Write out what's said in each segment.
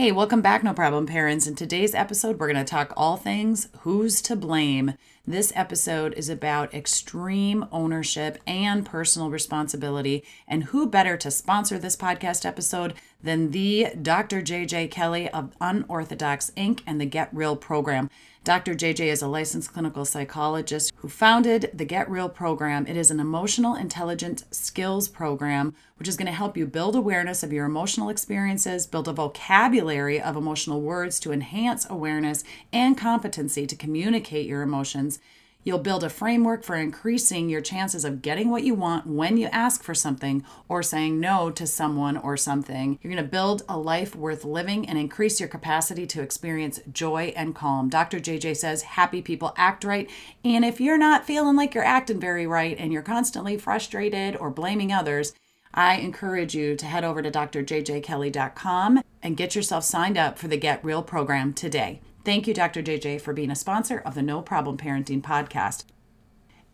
Hey, welcome back, No Problem Parents. In today's episode, we're going to talk all things who's to blame. This episode is about extreme ownership and personal responsibility. And who better to sponsor this podcast episode than the Dr. JJ Kelly of Unorthodox Inc. and the Get Real program. Dr. JJ is a licensed clinical psychologist who founded the Get Real program. It is an emotional intelligence skills program which is going to help you build awareness of your emotional experiences, build a vocabulary of emotional words to enhance awareness and competency to communicate your emotions You'll build a framework for increasing your chances of getting what you want when you ask for something or saying no to someone or something. You're going to build a life worth living and increase your capacity to experience joy and calm. Dr. JJ says happy people act right. And if you're not feeling like you're acting very right and you're constantly frustrated or blaming others, I encourage you to head over to drjjkelly.com and get yourself signed up for the Get Real program today. Thank you, Dr. JJ, for being a sponsor of the No Problem Parenting podcast.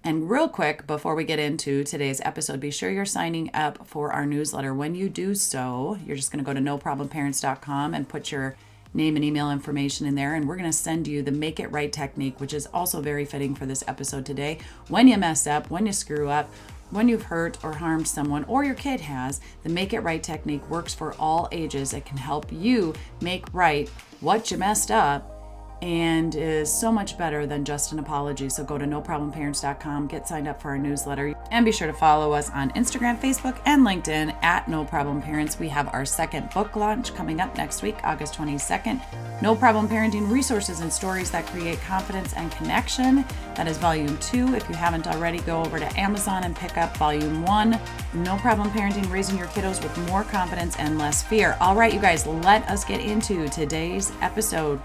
And real quick, before we get into today's episode, be sure you're signing up for our newsletter. When you do so, you're just going to go to noproblemparents.com and put your name and email information in there. And we're going to send you the Make It Right technique, which is also very fitting for this episode today. When you mess up, when you screw up, when you've hurt or harmed someone or your kid has, the Make It Right technique works for all ages. It can help you make right what you messed up and is so much better than just an apology. So go to noproblemparents.com, get signed up for our newsletter, and be sure to follow us on Instagram, Facebook, and LinkedIn at No Problem Parents. We have our second book launch coming up next week, August 22nd. No Problem Parenting Resources and Stories that Create Confidence and Connection. That is volume two. If you haven't already, go over to Amazon and pick up volume one. No Problem Parenting Raising Your Kiddos with More Confidence and Less Fear. All right, you guys, let us get into today's episode.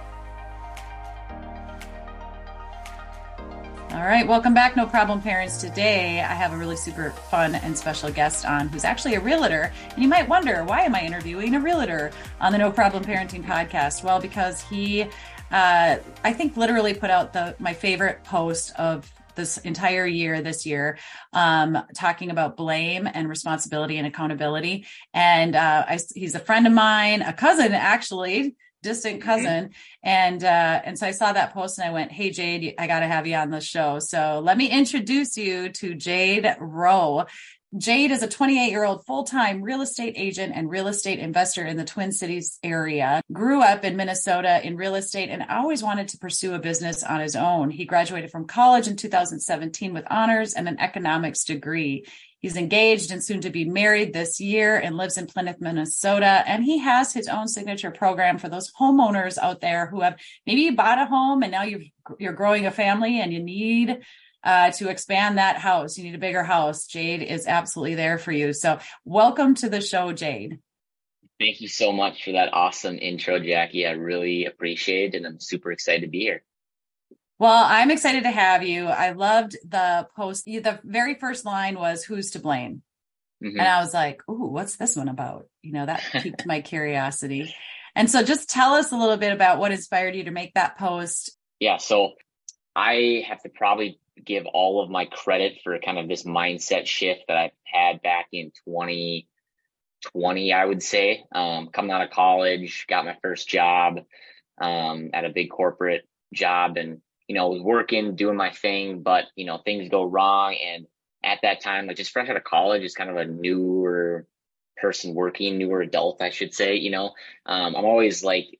All right, welcome back, No Problem Parents. Today, I have a really super fun and special guest on who's actually a realtor. And you might wonder, why am I interviewing a realtor on the No Problem Parenting podcast? Well, because he, uh, I think, literally put out the my favorite post of this entire year this year um, talking about blame and responsibility and accountability and uh, I, he's a friend of mine a cousin actually distant cousin and uh and so i saw that post and i went hey jadde i gotta have you on the show so let me introduce you to jadde rowe Jadde is a 28 year old full time real estate agent and real estate investor in the Twin Cities area. Grew up in Minnesota in real estate and always wanted to pursue a business on his own. He graduated from college in 2017 with honors and an economics degree. He's engaged and soon to be married this year and lives in Plymouth, Minnesota. And he has his own signature program for those homeowners out there who have maybe you bought a home and now you're, you're growing a family and you need uh, to expand that house. You need a bigger house. Jadde is absolutely there for you. So welcome to the show, Jadde. Thank you so much for that awesome intro, Jackie. I really appreciate it and I'm super excited to be here. Well, I'm excited to have you. I loved the post. The very first line was "Who's to blame," mm-hmm. and I was like, "Ooh, what's this one about?" You know, that piqued my curiosity. And so, just tell us a little bit about what inspired you to make that post. Yeah, so I have to probably give all of my credit for kind of this mindset shift that I had back in 2020, I would say. Um, coming out of college, got my first job um, at a big corporate job, and you know, was working, doing my thing, but you know, things go wrong. And at that time, like just fresh out of college, is kind of a newer person working, newer adult, I should say. You know, um, I'm always like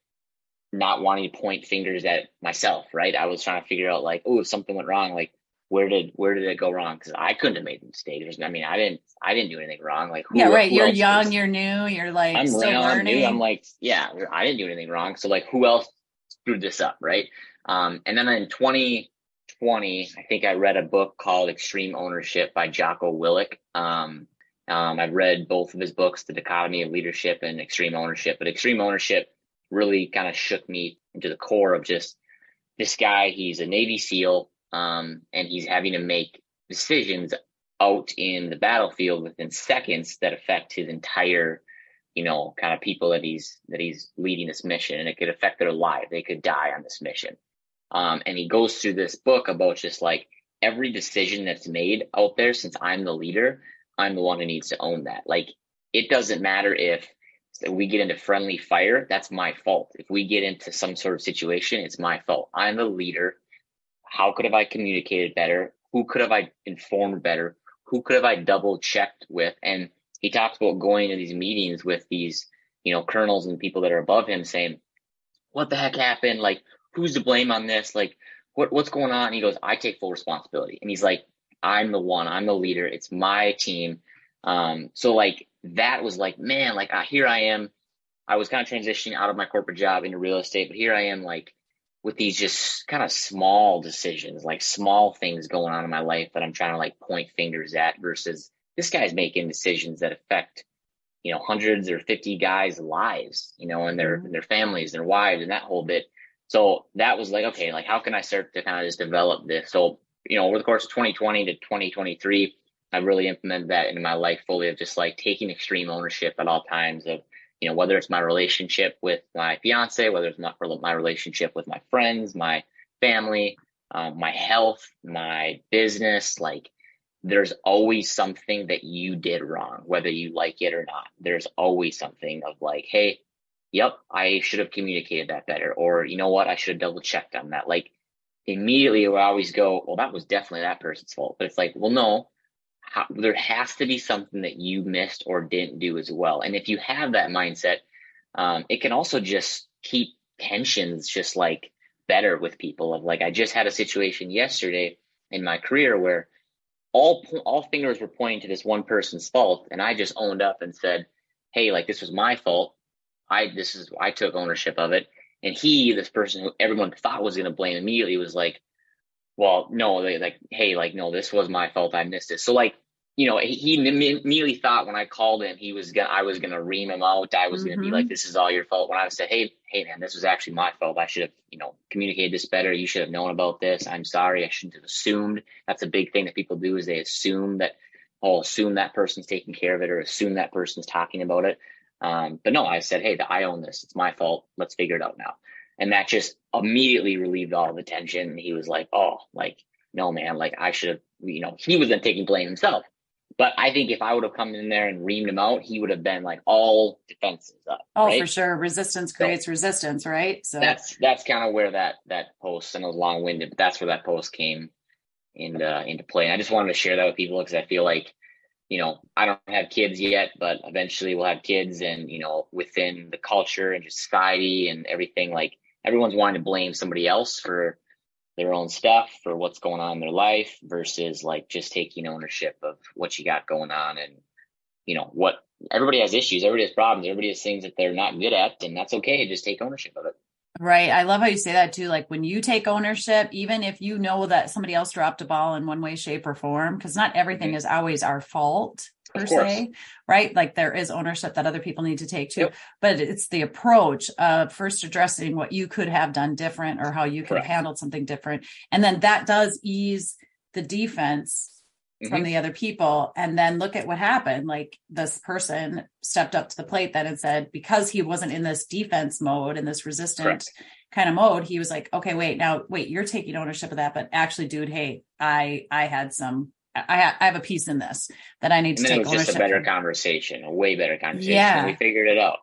not wanting to point fingers at myself, right? I was trying to figure out like, oh, if something went wrong, like where did where did it go wrong? Because I couldn't have made the mistake. There's, I mean, I didn't I didn't do anything wrong. Like who, yeah, right. You're young, was, you're new, you're like I'm still young, learning. I'm, new, I'm like, yeah, I didn't do anything wrong. So like, who else screwed this up, right? Um, and then in 2020, I think I read a book called Extreme Ownership by Jocko Willink. Um, um, I've read both of his books, The Dichotomy of Leadership and Extreme Ownership. But Extreme Ownership really kind of shook me into the core of just this guy. He's a Navy SEAL, um, and he's having to make decisions out in the battlefield within seconds that affect his entire you know, kind of people that he's that he's leading this mission, and it could affect their life. They could die on this mission. Um, and he goes through this book about just like every decision that's made out there. Since I'm the leader, I'm the one who needs to own that. Like it doesn't matter if we get into friendly fire, that's my fault. If we get into some sort of situation, it's my fault. I'm the leader. How could have I communicated better? Who could have I informed better? Who could have I double checked with? And he talks about going to these meetings with these, you know, colonels and people that are above him saying, what the heck happened? Like, who's to blame on this? Like, what, what's going on? And he goes, I take full responsibility. And he's like, I'm the one, I'm the leader. It's my team. Um, so like that was like, man, like here I am. I was kind of transitioning out of my corporate job into real estate, but here I am like with these just kind of small decisions, like small things going on in my life that I'm trying to like point fingers at versus this guy's making decisions that affect, you know, hundreds or 50 guys' lives, you know, and their, mm-hmm. and their families, their wives and that whole bit. So that was like, okay, like how can I start to kind of just develop this? So, you know, over the course of 2020 to 2023, I really implemented that into my life fully of just like taking extreme ownership at all times of, you know, whether it's my relationship with my fiance, whether it's my, my relationship with my friends, my family, um, my health, my business, like there's always something that you did wrong, whether you like it or not. There's always something of like, hey, yep, I should have communicated that better. Or, you know what, I should have double checked on that. Like immediately we always go, well, that was definitely that person's fault. But it's like, well, no, how, there has to be something that you missed or didn't do as well. And if you have that mindset, um, it can also just keep tensions just like better with people of like, I just had a situation yesterday in my career where all, all fingers were pointing to this one person's fault. And I just owned up and said, Hey, like this was my fault. I, this is, I took ownership of it. And he, this person who everyone thought was going to blame immediately was like, well, no, they like, hey, like, no, this was my fault. I missed it. So like, you know, he, he immediately thought when I called him, he was gonna, I was gonna ream him out. I was mm-hmm. gonna be like, mm-hmm. this is all your fault. When I said, hey, hey, man, this was actually my fault. I should have, you know, communicated this better. You should have known about this. I'm sorry. I shouldn't have assumed. That's a big thing that people do is they assume that, oh, assume that person's taking care of it or assume that person's talking about it. Um, but no, I said, hey, I own this. It's my fault. Let's figure it out now. And that just immediately relieved all the tension. And he was like, oh, like, no, man, like I should have, you know, he was then taking blame himself. But I think if I would have come in there and reamed him out, he would have been like all defenses up. Oh, right? for sure. Resistance creates so resistance, right? So that's that's kind of where that that post and it was long winded, but that's where that post came into uh, into play. And I just wanted to share that with people because I feel like, you know, I don't have kids yet, but eventually we'll have kids, and you know, within the culture and just society and everything, like everyone's wanting to blame somebody else for their own stuff for what's going on in their life versus like just taking ownership of what you got going on and you know what everybody has issues everybody has problems everybody has things that they're not good at and that's okay just take ownership of it right i love how you say that too like when you take ownership even if you know that somebody else dropped a ball in one way shape or form because not everything mm-hmm. is always our fault per se, right? Like there is ownership that other people need to take too, yep. but it's the approach of first addressing what you could have done different or how you could have handled something different. And then that does ease the defense mm-hmm. from the other people. And then look at what happened. Like this person stepped up to the plate then and said, because he wasn't in this defense mode and this resistant Correct. kind of mode, he was like, okay, wait, now wait, you're taking ownership of that. But actually, dude, hey, I I had some I, I have a piece in this that I need to take it was ownership. Just a better conversation, a way better conversation. Yeah, we figured it out.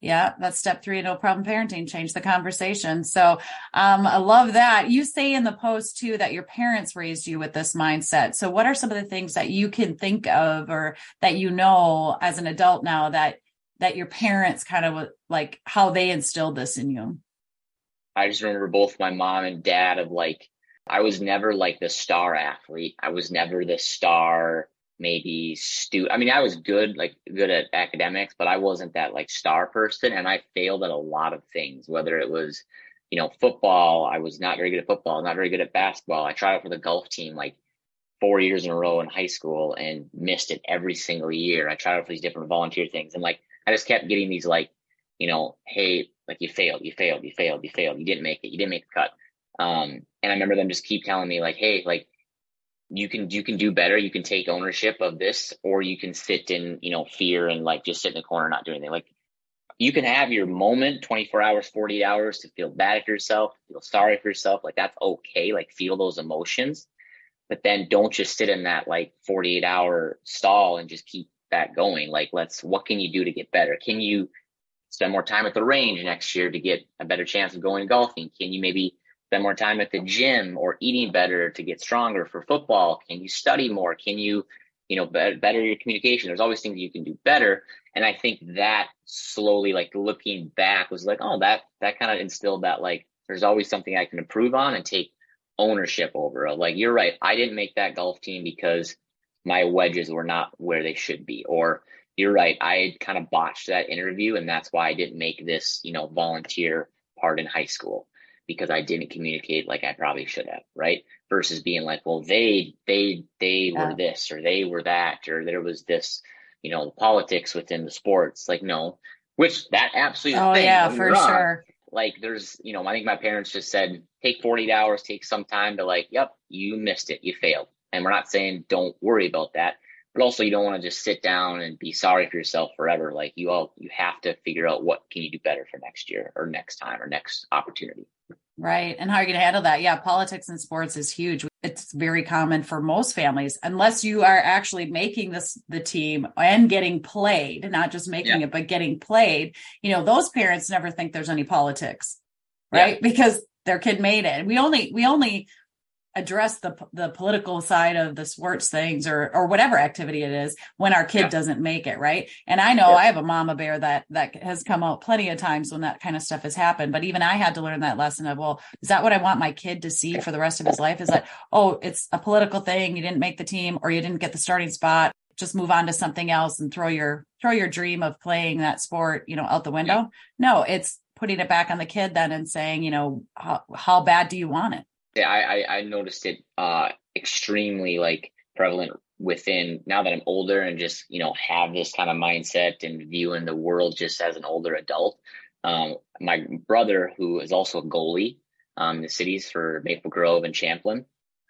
Yeah, that's step three. No problem parenting. Change the conversation. So, um, I love that. You say in the post too that your parents raised you with this mindset. So, what are some of the things that you can think of or that you know as an adult now that that your parents kind of like how they instilled this in you? I just remember both my mom and dad of like I was never like the star athlete. I was never the star, maybe stu. I mean, I was good, like good at academics, but I wasn't that like star person. And I failed at a lot of things, whether it was, you know, football. I was not very good at football, not very good at basketball. I tried out for the golf team like four years in a row in high school and missed it every single year. I tried out for these different volunteer things. And like, I just kept getting these like, you know, hey, like you failed, you failed, you failed, you failed, you didn't make it, you didn't make the cut. Um, and I remember them just keep telling me like, Hey, like you can, you can do better. You can take ownership of this, or you can sit in, you know, fear and like just sit in the corner, not do anything. Like you can have your moment 24 hours, 48 hours to feel bad for yourself, feel sorry for yourself. Like that's okay. Like feel those emotions, but then don't just sit in that like 48 hour stall and just keep that going. Like let's, what can you do to get better? Can you spend more time at the range next year to get a better chance of going golfing? Can you maybe spend more time at the gym or eating better to get stronger for football? Can you study more? Can you, you know, better your communication? There's always things you can do better. And I think that slowly, like looking back, was like, oh, that that kind of instilled that like there's always something I can improve on and take ownership over. Like you're right, I didn't make that golf team because my wedges were not where they should be, or you're right, I kind of botched that interview, and that's why I didn't make this, you know, volunteer part in high school because I didn't communicate like I probably should have, right? Versus being like, well, they they they yeah. were this or they were that or there was this, you know, politics within the sports. Like, no, which that absolutely. Oh yeah, for wrong. sure. Like, there's, you know, I think my parents just said take 48 hours, take some time to like, yep, you missed it, you failed, and we're not saying don't worry about that, but also you don't want to just sit down and be sorry for yourself forever. Like, you all you have to figure out what can you do better for next year or next time or next opportunity. Right. And how are you going to handle that? Yeah. Politics and sports is huge. It's very common for most families, unless you are actually making this the team and getting played, not just making yeah. it, but getting played. You know, those parents never think there's any politics, right? Yeah. Because their kid made it. We only, we only address the the political side of the sports things or or whatever activity it is when our kid yeah. doesn't make it right and i know yeah. i have a mama bear that that has come out plenty of times when that kind of stuff has happened but even i had to learn that lesson of well is that what i want my kid to see for the rest of his life is that oh it's a political thing you didn't make the team or you didn't get the starting spot just move on to something else and throw your throw your dream of playing that sport you know out the window yeah. no it's putting it back on the kid then and saying you know how, how bad do you want it I, I, I noticed it uh, extremely like prevalent within now that I'm older and just you know have this kind of mindset and viewing the world just as an older adult. Um, my brother, who is also a goalie, um, in the cities for Maple Grove and Champlin,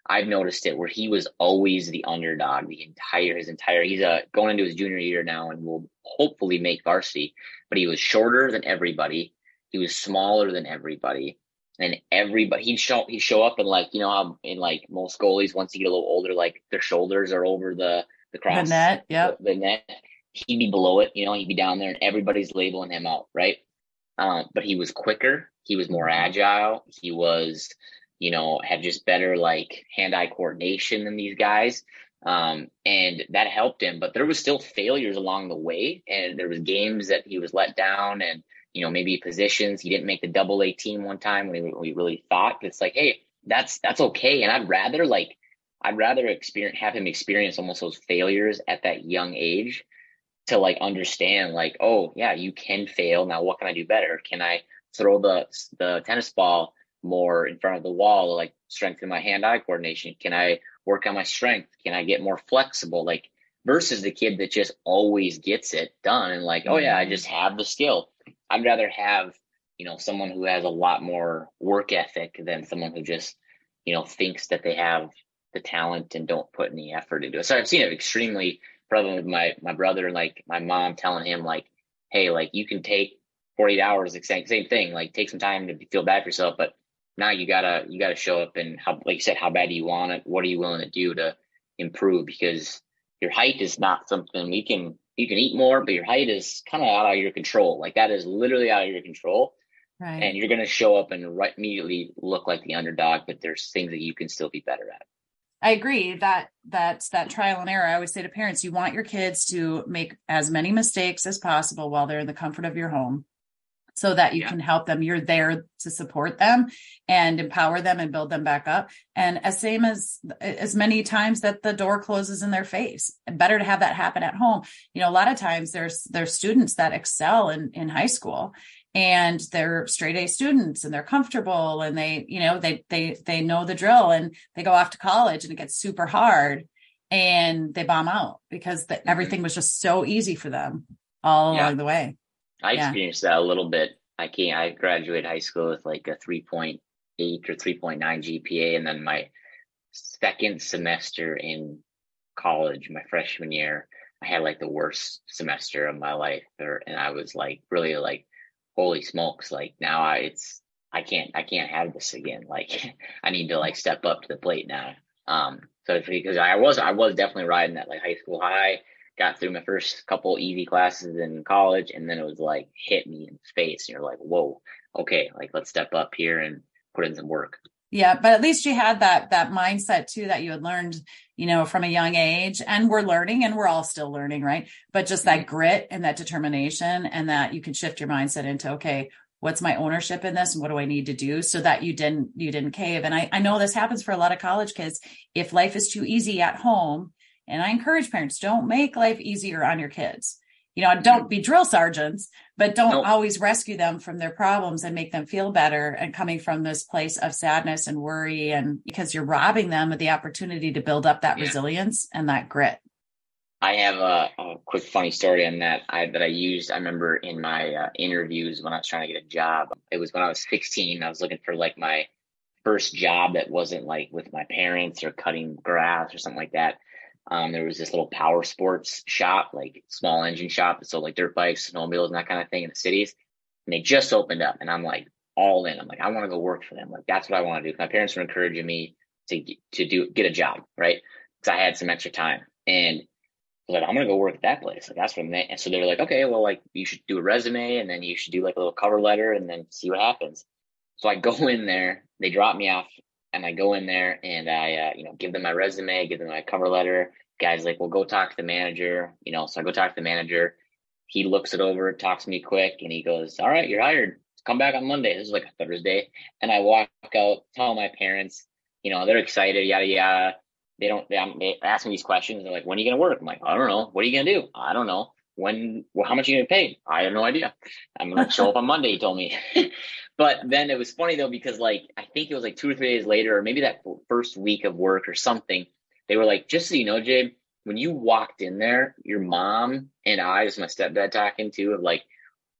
I've noticed it where he was always the underdog the entire his entire he's uh, going into his junior year now and will hopefully make varsity, but he was shorter than everybody. He was smaller than everybody and everybody he'd show he'd show up and like you know how in like most goalies once you get a little older like their shoulders are over the the cross the net yeah the, the, net. He'd be below it you know he'd be down there and everybody's labeling him out right? Um, but he was quicker he was more mm-hmm. agile he was you know had just better like hand-eye coordination than these guys. Um, and that helped him but there was still failures along the way and there was games that he was let down and you know, maybe positions. He didn't make the double A team one time when he, we really thought. But it's like, hey, that's that's okay. And I'd rather like I'd rather experience have him experience almost those failures at that young age to like understand like, oh yeah, you can fail. Now what can I do better? Can I throw the the tennis ball more in front of the wall like strengthen my hand-eye coordination? Can I work on my strength? Can I get more flexible? Like versus the kid that just always gets it done and like, oh yeah, I mm-hmm. just have the skill. I'd rather have, you know, someone who has a lot more work ethic than someone who just, you know, thinks that they have the talent and don't put any effort into it. So I've seen it extremely prevalent with my my brother and like my mom telling him like, hey, like you can take 48 hours, same same thing, like take some time to feel bad for yourself, but now you gotta you gotta show up and how like you said, how bad do you want it? What are you willing to do to improve? Because your height is not something we can you can eat more, but your height is kind of out of your control. Like that is literally out of your control. Right. And you're going to show up and right, immediately look like the underdog, but there's things that you can still be better at. I agree that that's that trial and error. I always say to parents, you want your kids to make as many mistakes as possible while they're in the comfort of your home so that you yeah. can help them. You're there to support them and empower them and build them back up. And as same as as many times that the door closes in their face, better to have that happen at home. You know, a lot of times there's there's students that excel in in high school and they're straight A students and they're comfortable and they, you know, they they they know the drill and they go off to college and it gets super hard and they bomb out because the, mm-hmm. everything was just so easy for them all yeah. along the way. I yeah. experienced that a little bit. I can't. I graduated high school with like a three point eight or three point nine GPA, and then my second semester in college, my freshman year, I had like the worst semester of my life, there, and I was like really like, holy smokes! Like now, I it's I can't I can't have this again. Like I need to like step up to the plate now. Um, so it's because I was I was definitely riding that like high school high got through my first couple EV classes in college, and then it was like hit me in the face, and you're like, whoa, okay, like let's step up here and put in some work. Yeah, but at least you had that that mindset too that you had learned, you know, from a young age and we're learning and we're all still learning, right? But just that mm-hmm. grit and that determination and that you can shift your mindset into okay, what's my ownership in this and what do I need to do so that you didn't you didn't cave. And I I know this happens for a lot of college kids. If life is too easy at home, and I encourage parents don't make life easier on your kids you know don't be drill sergeants but don't nope. always rescue them from their problems and make them feel better and coming from this place of sadness and worry and because you're robbing them of the opportunity to build up that yeah. resilience and that grit i have a, a, quick funny story on that I, that i used i remember in my uh, interviews when i was trying to get a job it was when i was 16 i was looking for like my first job that wasn't like with my parents or cutting grass or something like that um, there was this little power sports shop, like small engine shop so like dirt bikes, snowmobiles, and that kind of thing in the cities. And they just opened up, and I'm like all in. I'm like, I want to go work for them. Like that's what I want to do. My parents were encouraging me to to do get a job, right? Because I had some extra time, and like, I'm gonna go work at that place. Like that's what they. And so they were like, okay, well, like you should do a resume, and then you should do like a little cover letter, and then see what happens. So I go in there. They drop me off and I go in there and I, uh, you know, give them my resume, give them my cover letter. Guys like, well, go talk to the manager. You know, so I go talk to the manager. He looks it over, talks to me quick, and he goes, "All right, you're hired. Come back on Monday." This is like a Thursday, and I walk out, tell my parents. You know, they're excited, yada yada. They don't. They, they ask me these questions. They're like, "When are you gonna work?" I'm like, "I don't know. What are you gonna do? I don't know." When? Well, how much are you gonna pay? I have no idea. I'm gonna show up on Monday. He told me. But then it was funny though because like I think it was like two or three days later, or maybe that first week of work or something. They were like, just so you know, Jadde, when you walked in there, your mom and I, as my stepdad talking to, of like,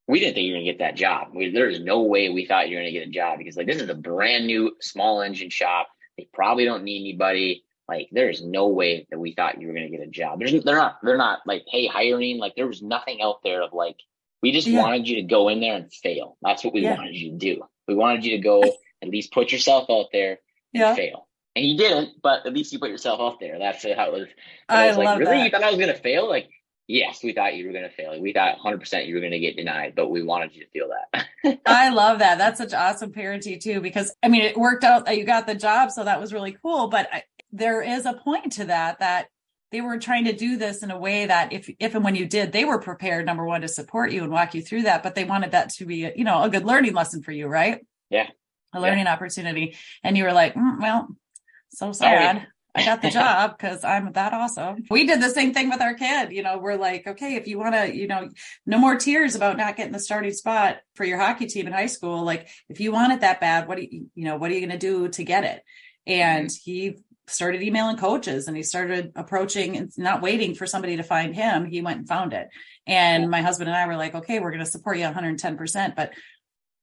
we didn't think you were gonna get that job. We, there's no way we thought you were gonna get a job because like this is a brand new small engine shop. They probably don't need anybody. Like there's no way that we thought you were gonna get a job. There's they're not they're not like hey hiring. Like there was nothing out there of like we just yeah. wanted you to go in there and fail. That's what we yeah. wanted you to do. We wanted you to go at least put yourself out there and yeah. fail. And you didn't, but at least you put yourself out there. That's how it was. I, I was like, really? That. You thought I was going to fail? Like, yes, we thought you were going to fail. We thought 100% you were going to get denied, but we wanted you to feel that. I love that. That's such awesome parenting too, because I mean, it worked out that you got the job. So that was really cool. But I, there is a point to that, that they were trying to do this in a way that if if and when you did they were prepared number one to support you and walk you through that but they wanted that to be you know a good learning lesson for you right yeah a learning yeah. opportunity and you were like mm, well so sad I got the job because I'm that awesome. We did the same thing with our kid. You know, we're like, okay, if you want to, you know, no more tears about not getting the starting spot for your hockey team in high school. Like, if you want it that bad, what do you, you know, what are you going to do to get it? And mm-hmm. he started emailing coaches and he started approaching and not waiting for somebody to find him. He went and found it. And my husband and I were like, okay, we're going to support you 110%. But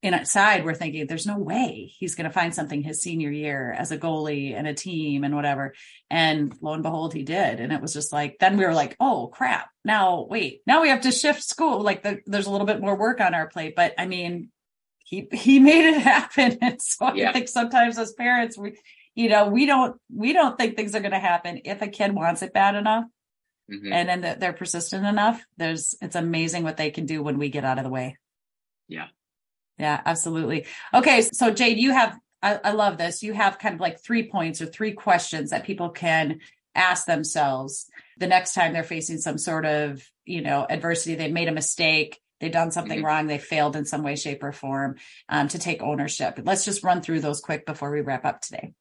inside, we're thinking there's no way he's going to find something his senior year as a goalie and a team and whatever. And lo and behold, he did. And it was just like, then we were like, oh crap. Now, wait, now we have to shift school. Like the, there's a little bit more work on our plate. But I mean, he he made it happen. And so yeah. I think sometimes as parents, we you know we don't we don't think things are going to happen if a kid wants it bad enough mm-hmm. and then they're persistent enough there's it's amazing what they can do when we get out of the way. Yeah. Yeah absolutely. Okay so jadde you have I, I love this. You have kind of like three points or three questions that people can ask themselves the next time they're facing some sort of you know adversity. They've made a mistake. They've done something mm-hmm. wrong. They failed in some way shape or form um, to take ownership. Let's just run through those quick before we wrap up today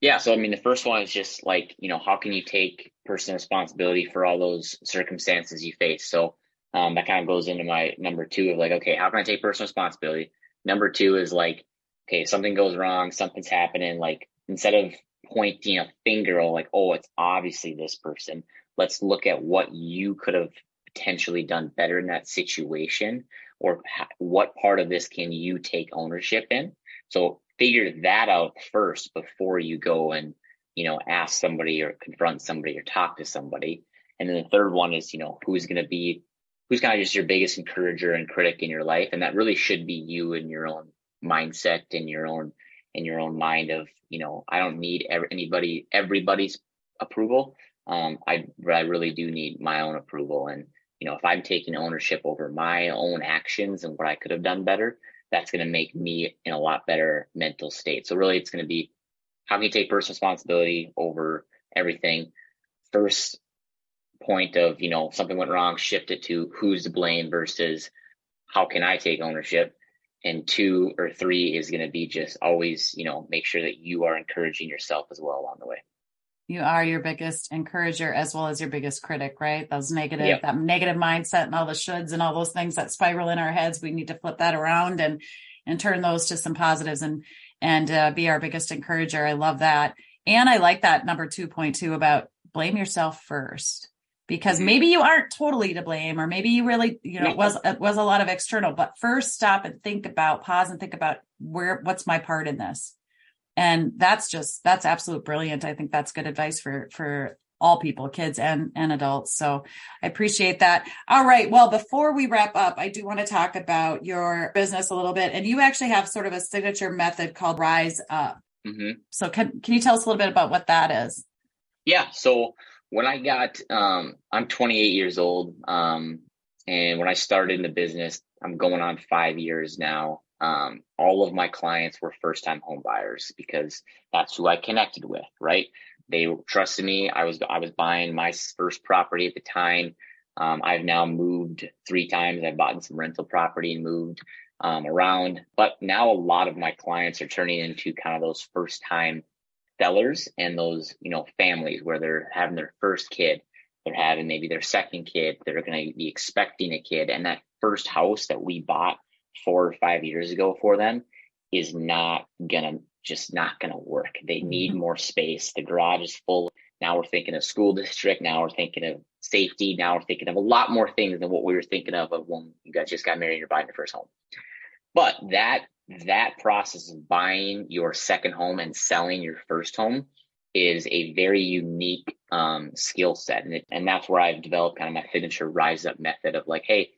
yeah. So, I mean, the first one is just like, you know, how can you take personal responsibility for all those circumstances you face? So, um, that kind of goes into my number two of like, okay, how can I take personal responsibility? Number two is like, okay, something goes wrong, something's happening. Like, instead of pointing a finger, like, oh, it's obviously this person, let's look at what you could have potentially done better in that situation or what part of this can you take ownership in. So, figure that out first before you go and you know ask somebody or confront somebody or talk to somebody. And then the third one is you know who's going to be who's kind of just your biggest encourager and critic in your life. And that really should be you and your own mindset and your own in your own mind of you know i don't need anybody everybody's approval. Um, I, I really do need my own approval. And, you know, if I'm taking ownership over my own actions and what I could have done better, that's going to make me in a lot better mental state. So really it's going to be how can you take personal responsibility over everything? First point of, you know, something went wrong, shift it to who's to blame versus how can I take ownership? And two or three is going to be just always, you know, make sure that you are encouraging yourself as well along the way you are your biggest encourager as well as your biggest critic, right? Those negative, yep. that negative mindset and all the shoulds and all those things that spiral in our heads. We need to flip that around and, and turn those to some positives and, and uh, be our biggest encourager. I love that. And I like that number 2.2 about blame yourself first because mm-hmm. maybe you aren't totally to blame or maybe you really you know it was it was a lot of external but first stop and think about pause and think about where what's my part in this and that's just that's absolute brilliant. I think that's good advice for for all people kids and and adults. So i appreciate that. All right. Well before we wrap up i do want to talk about your business a little bit. And you actually have sort of a signature method called rise up. Mm-hmm. so can can you tell us a little bit about what that is? Yeah. So when i got um i'm 28 years old. Um and when i started in the business i'm going on five years now um, all of my clients were first time home buyers because that's who I connected with, right? They trusted me. I was I was buying my first property at the time. Um, I've now moved three times. I've bought some rental property and moved um, around. But now a lot of my clients are turning into kind of those first time sellers and those you know families where they're having their first kid, they're having maybe their second kid, they're going to be expecting a kid, and that first house that we bought four or five years ago for them is not gonna just not gonna work. They need mm-hmm. more space. The garage is full. Now we're thinking of school district. Now we're thinking of safety. Now we're thinking of a lot more things than what we were thinking of, of when you guys just got married and you're buying your first home. But that that process of buying your second home and selling your first home is a very unique um, skill set, and it, and that's where I've developed kind of my signature rise up method of like, hey,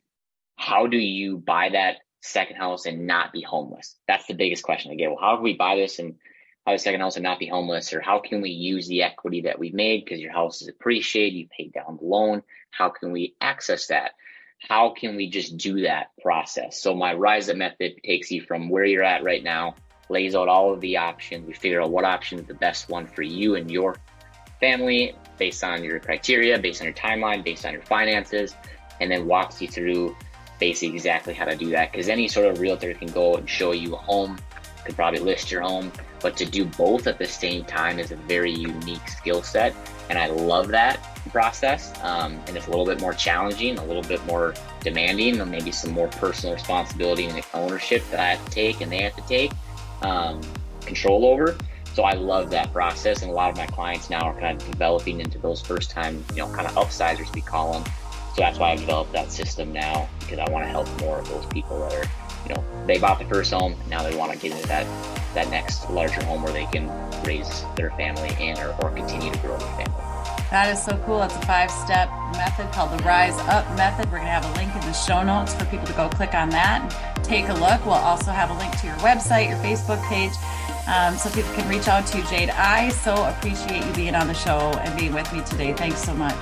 how do you buy that second house and not be homeless? That's the biggest question I get. Well, how can we buy this and buy a second house and not be homeless? Or how can we use the equity that we've made because your house is appreciated, you paid down the loan? How can we access that? How can we just do that process? So my rise up method takes you from where you're at right now, lays out all of the options. We figure out what option is the best one for you and your family based on your criteria, based on your timeline, based on your finances, and then walks you through basically exactly how to do that because any sort of realtor can go and show you a home could probably list your home but to do both at the same time is a very unique skill set and i love that process um, and it's a little bit more challenging a little bit more demanding and maybe some more personal responsibility and ownership that i have to take and they have to take um, control over. So i love that process and a lot of my clients now are kind of developing into those first time you know kind of upsizers we call them so that's why I've developed that system now because I want to help more of those people that are, you know, they bought the first home, now they want to get into that that next larger home where they can raise their family and or, or continue to grow their family. That is so cool. It's a five step method called the Rise Up Method. We're going to have a link in the show notes for people to go click on that and take a look. We'll also have a link to your website, your Facebook page, um, so people can reach out to you, Jadde. I so appreciate you being on the show and being with me today. Thanks so much.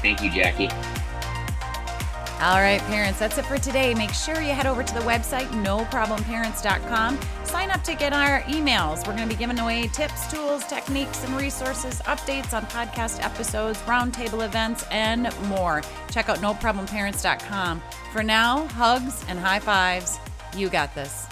Thank you, Jackie. All right, parents, that's it for today. Make sure you head over to the website, noproblemparents.com. Sign up to get our emails. We're going to be giving away tips, tools, techniques, and resources, updates on podcast episodes, roundtable events, and more. Check out noproblemparents.com. For now, hugs and high fives. You got this.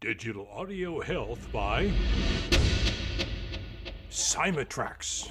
Digital Audio Health by Cymatrax.